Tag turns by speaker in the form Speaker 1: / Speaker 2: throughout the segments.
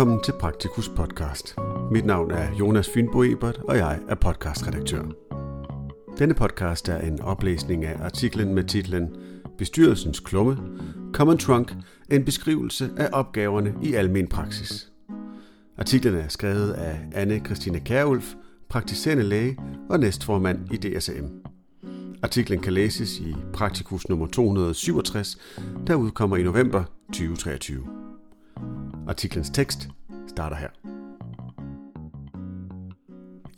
Speaker 1: Velkommen til Praktikus podcast. Mit navn er Jonas Fynbo Ebert, og jeg er podcastredaktør. Denne podcast er en oplæsning af artiklen med titlen Bestyrelsens klumme, Common Trunk, en beskrivelse af opgaverne i almen praksis. Artiklen er skrevet af anne Christine Kærulf, praktiserende læge og næstformand i DSM. Artiklen kan læses i Praktikus nummer 267, der udkommer i november 2023. Artiklens tekst starter her.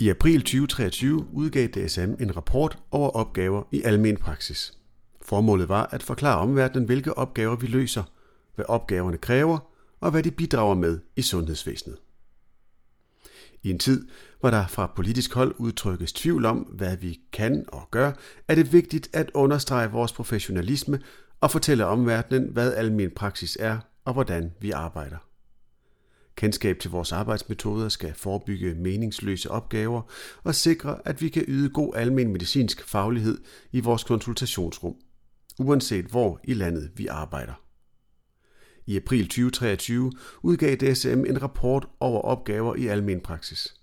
Speaker 1: I april 2023 udgav DSM en rapport over opgaver i almen praksis. Formålet var at forklare omverdenen, hvilke opgaver vi løser, hvad opgaverne kræver og hvad de bidrager med i sundhedsvæsenet. I en tid, hvor der fra politisk hold udtrykkes tvivl om, hvad vi kan og gør, er det vigtigt at understrege vores professionalisme og fortælle omverdenen, hvad almen praksis er og hvordan vi arbejder. Kendskab til vores arbejdsmetoder skal forebygge meningsløse opgaver og sikre, at vi kan yde god almen medicinsk faglighed i vores konsultationsrum, uanset hvor i landet vi arbejder. I april 2023 udgav DSM en rapport over opgaver i almen praksis.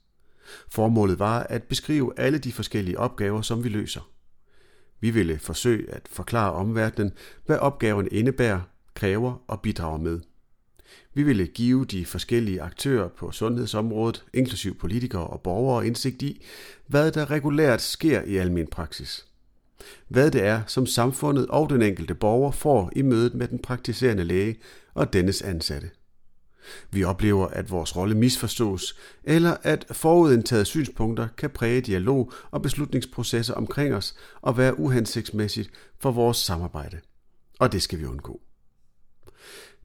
Speaker 1: Formålet var at beskrive alle de forskellige opgaver, som vi løser. Vi ville forsøge at forklare omverdenen, hvad opgaverne indebærer, kræver og bidrager med. Vi ville give de forskellige aktører på sundhedsområdet, inklusiv politikere og borgere, indsigt i, hvad der regulært sker i almen praksis. Hvad det er, som samfundet og den enkelte borger får i mødet med den praktiserende læge og dennes ansatte. Vi oplever, at vores rolle misforstås, eller at forudindtaget synspunkter kan præge dialog og beslutningsprocesser omkring os og være uhensigtsmæssigt for vores samarbejde. Og det skal vi undgå.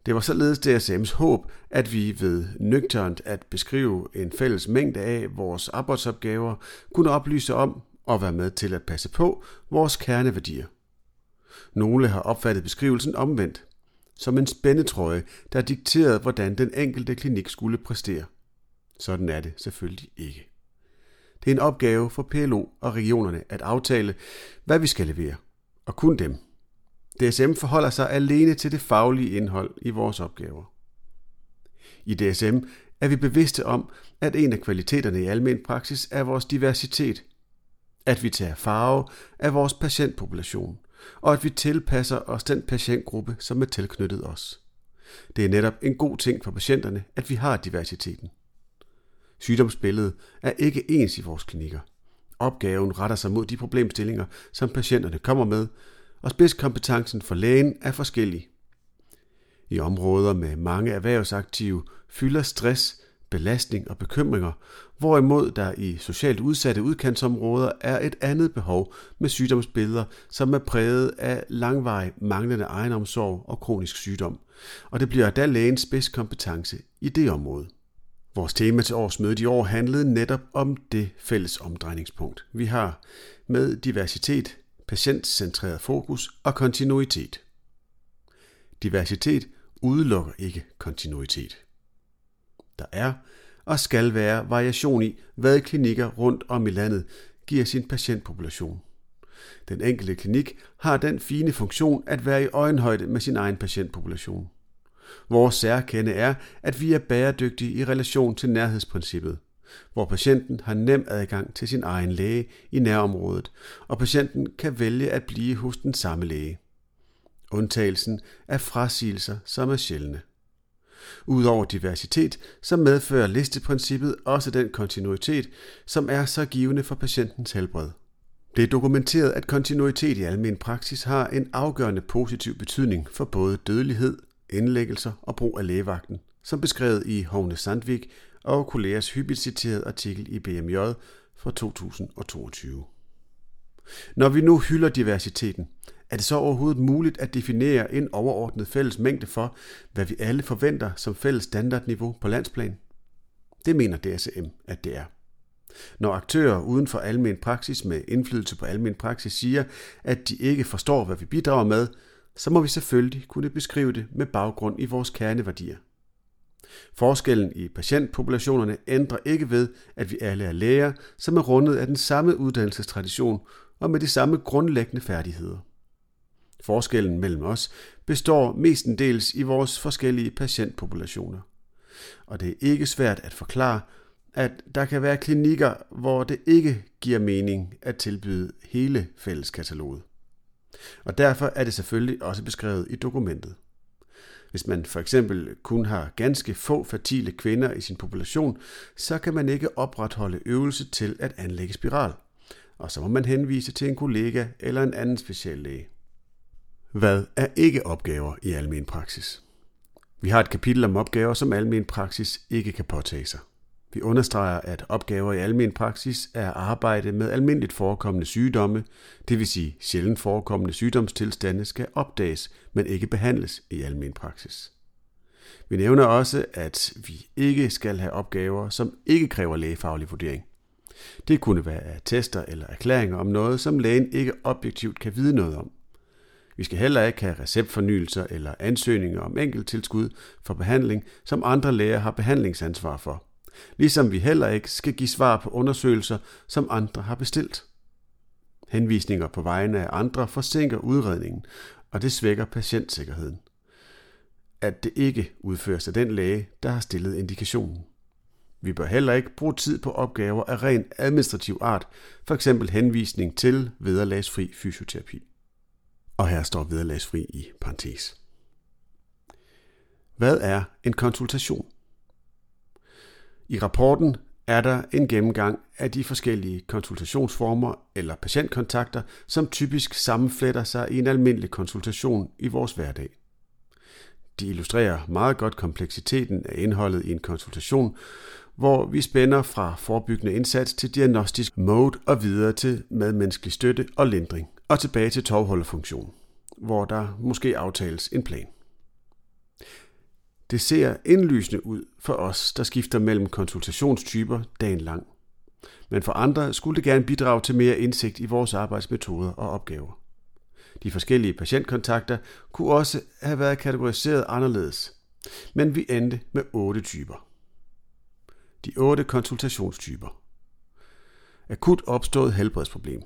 Speaker 1: Det var således DSM's håb, at vi ved nøgternt at beskrive en fælles mængde af vores arbejdsopgaver kunne oplyse om og være med til at passe på vores kerneværdier. Nogle har opfattet beskrivelsen omvendt, som en spændetrøje, der dikterede, hvordan den enkelte klinik skulle præstere. Sådan er det selvfølgelig ikke. Det er en opgave for PLO og regionerne at aftale, hvad vi skal levere, og kun dem. DSM forholder sig alene til det faglige indhold i vores opgaver. I DSM er vi bevidste om, at en af kvaliteterne i almen praksis er vores diversitet. At vi tager farve af vores patientpopulation, og at vi tilpasser os den patientgruppe, som er tilknyttet os. Det er netop en god ting for patienterne, at vi har diversiteten. Sygdomsbilledet er ikke ens i vores klinikker. Opgaven retter sig mod de problemstillinger, som patienterne kommer med, og spidskompetencen for lægen er forskellig. I områder med mange erhvervsaktive fylder stress, belastning og bekymringer, hvorimod der i socialt udsatte udkantsområder er et andet behov med sygdomsbilleder, som er præget af langvarig manglende egenomsorg og kronisk sygdom, og det bliver da lægens spidskompetence i det område. Vores tema til årsmødet i år handlede netop om det fælles omdrejningspunkt, vi har med diversitet, patientcentreret fokus og kontinuitet. Diversitet udelukker ikke kontinuitet. Der er og skal være variation i, hvad klinikker rundt om i landet giver sin patientpopulation. Den enkelte klinik har den fine funktion at være i øjenhøjde med sin egen patientpopulation. Vores særkende er, at vi er bæredygtige i relation til nærhedsprincippet – hvor patienten har nem adgang til sin egen læge i nærområdet, og patienten kan vælge at blive hos den samme læge. Undtagelsen er frasigelser, som er sjældne. Udover diversitet, så medfører listeprincippet også den kontinuitet, som er så givende for patientens helbred. Det er dokumenteret, at kontinuitet i almen praksis har en afgørende positiv betydning for både dødelighed, indlæggelser og brug af lægevagten, som beskrevet i Hovne Sandvik og kollegers hyppigt citerede artikel i BMJ fra 2022. Når vi nu hylder diversiteten, er det så overhovedet muligt at definere en overordnet fælles mængde for, hvad vi alle forventer som fælles standardniveau på landsplan? Det mener DSM, at det er. Når aktører uden for almen praksis med indflydelse på almen praksis siger, at de ikke forstår, hvad vi bidrager med, så må vi selvfølgelig kunne beskrive det med baggrund i vores kerneværdier. Forskellen i patientpopulationerne ændrer ikke ved, at vi alle er læger, som er rundet af den samme uddannelsestradition og med de samme grundlæggende færdigheder. Forskellen mellem os består mestendels i vores forskellige patientpopulationer. Og det er ikke svært at forklare, at der kan være klinikker, hvor det ikke giver mening at tilbyde hele fælleskataloget. Og derfor er det selvfølgelig også beskrevet i dokumentet. Hvis man for eksempel kun har ganske få fertile kvinder i sin population, så kan man ikke opretholde øvelse til at anlægge spiral. Og så må man henvise til en kollega eller en anden speciallæge. Hvad er ikke opgaver i almen praksis? Vi har et kapitel om opgaver, som almen praksis ikke kan påtage sig. Vi understreger, at opgaver i almen praksis er arbejde med almindeligt forekommende sygdomme, det vil sige sjældent forekommende sygdomstilstande skal opdages, men ikke behandles i almen praksis. Vi nævner også, at vi ikke skal have opgaver, som ikke kræver lægefaglig vurdering. Det kunne være attester eller erklæringer om noget, som lægen ikke objektivt kan vide noget om. Vi skal heller ikke have receptfornyelser eller ansøgninger om enkelttilskud for behandling, som andre læger har behandlingsansvar for ligesom vi heller ikke skal give svar på undersøgelser, som andre har bestilt. Henvisninger på vegne af andre forsinker udredningen, og det svækker patientsikkerheden. At det ikke udføres af den læge, der har stillet indikationen. Vi bør heller ikke bruge tid på opgaver af ren administrativ art, f.eks. henvisning til vederlagsfri fysioterapi. Og her står vederlagsfri i parentes. Hvad er en konsultation? I rapporten er der en gennemgang af de forskellige konsultationsformer eller patientkontakter, som typisk sammenfletter sig i en almindelig konsultation i vores hverdag. De illustrerer meget godt kompleksiteten af indholdet i en konsultation, hvor vi spænder fra forebyggende indsats til diagnostisk mode og videre til medmenneskelig støtte og lindring, og tilbage til tovholderfunktion, hvor der måske aftales en plan. Det ser indlysende ud for os, der skifter mellem konsultationstyper dagen lang. Men for andre skulle det gerne bidrage til mere indsigt i vores arbejdsmetoder og opgaver. De forskellige patientkontakter kunne også have været kategoriseret anderledes, men vi endte med otte typer. De otte konsultationstyper. Akut opstået helbredsproblem.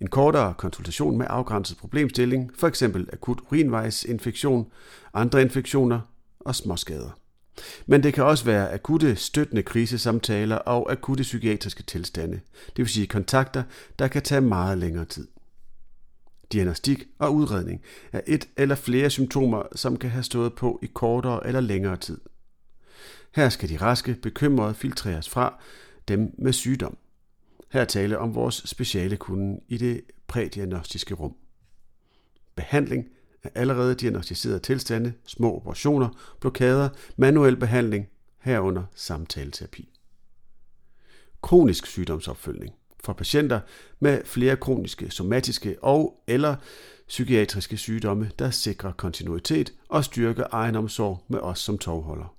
Speaker 1: En kortere konsultation med afgrænset problemstilling, f.eks. akut urinvejsinfektion, andre infektioner, og småskader. Men det kan også være akutte støttende krisesamtaler og akutte psykiatriske tilstande, det vil sige kontakter, der kan tage meget længere tid. Diagnostik og udredning er et eller flere symptomer, som kan have stået på i kortere eller længere tid. Her skal de raske, bekymrede filtreres fra dem med sygdom. Her tale om vores speciale kunde i det prædiagnostiske rum. Behandling af allerede diagnostiserede tilstande, små operationer, blokader, manuel behandling, herunder samtaleterapi. Kronisk sygdomsopfølgning for patienter med flere kroniske, somatiske og eller psykiatriske sygdomme, der sikrer kontinuitet og styrker egenomsorg med os som tovholder.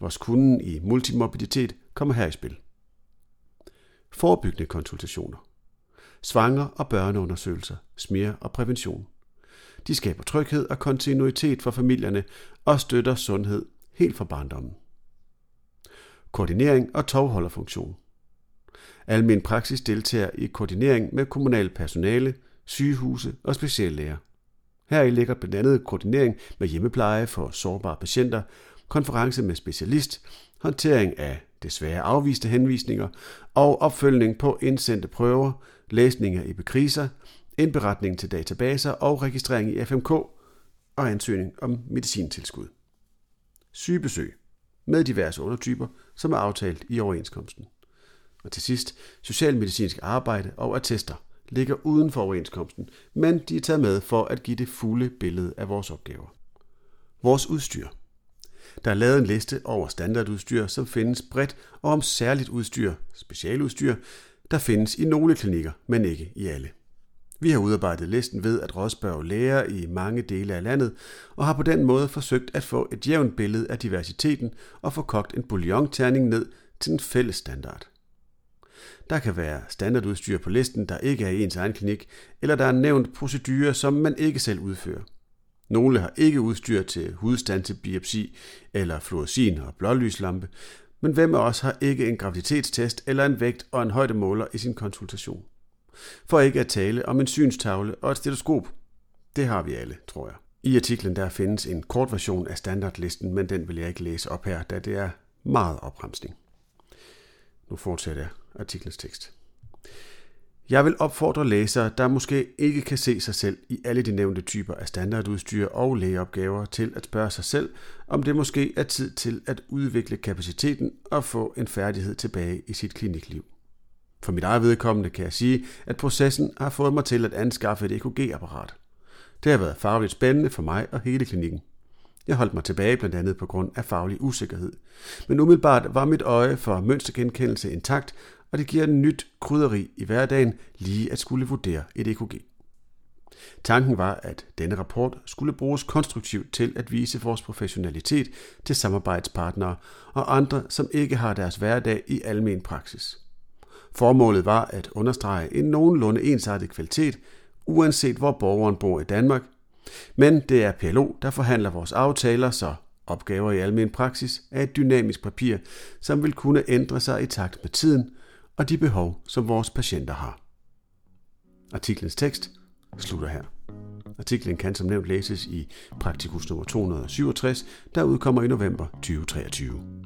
Speaker 1: Vores kunden i multimobilitet kommer her i spil. Forebyggende konsultationer. Svanger- og børneundersøgelser, smer og prævention. De skaber tryghed og kontinuitet for familierne og støtter sundhed helt fra barndommen. Koordinering og tovholderfunktion. Almen praksis deltager i koordinering med kommunal personale, sygehuse og speciallæger. Her ligger blandt andet koordinering med hjemmepleje for sårbare patienter, konference med specialist, håndtering af desværre afviste henvisninger og opfølgning på indsendte prøver, læsning af epikriser, indberetning til databaser og registrering i FMK og ansøgning om medicintilskud. Sygebesøg med diverse undertyper, som er aftalt i overenskomsten. Og til sidst, socialmedicinsk arbejde og attester ligger uden for overenskomsten, men de er taget med for at give det fulde billede af vores opgaver. Vores udstyr. Der er lavet en liste over standardudstyr, som findes bredt, og om særligt udstyr, specialudstyr, der findes i nogle klinikker, men ikke i alle. Vi har udarbejdet listen ved at rådspørge læger i mange dele af landet, og har på den måde forsøgt at få et jævnt billede af diversiteten og få kogt en bouillonterning ned til en fælles standard. Der kan være standardudstyr på listen, der ikke er i ens egen klinik, eller der er nævnt procedurer, som man ikke selv udfører. Nogle har ikke udstyr til hudstand til biopsi eller fluorescin og blålyslampe, men hvem af os har ikke en graviditetstest eller en vægt og en højdemåler i sin konsultation? For ikke at tale om en synstavle og et stetoskop. Det har vi alle, tror jeg. I artiklen der findes en kort version af standardlisten, men den vil jeg ikke læse op her, da det er meget opremsning. Nu fortsætter jeg artiklens tekst. Jeg vil opfordre læsere, der måske ikke kan se sig selv i alle de nævnte typer af standardudstyr og lægeopgaver, til at spørge sig selv, om det måske er tid til at udvikle kapaciteten og få en færdighed tilbage i sit klinikliv. For mit eget vedkommende kan jeg sige, at processen har fået mig til at anskaffe et EKG-apparat. Det har været fagligt spændende for mig og hele klinikken. Jeg holdt mig tilbage blandt andet på grund af faglig usikkerhed. Men umiddelbart var mit øje for mønstergenkendelse intakt, og det giver en nyt krydderi i hverdagen lige at skulle vurdere et EKG. Tanken var, at denne rapport skulle bruges konstruktivt til at vise vores professionalitet til samarbejdspartnere og andre, som ikke har deres hverdag i almen praksis. Formålet var at understrege en nogenlunde ensartet kvalitet, uanset hvor borgeren bor i Danmark, men det er PLO, der forhandler vores aftaler, så opgaver i almen praksis er et dynamisk papir, som vil kunne ændre sig i takt med tiden og de behov, som vores patienter har. Artiklens tekst slutter her. Artiklen kan som nævnt læses i Praktikus nummer 267, der udkommer i november 2023.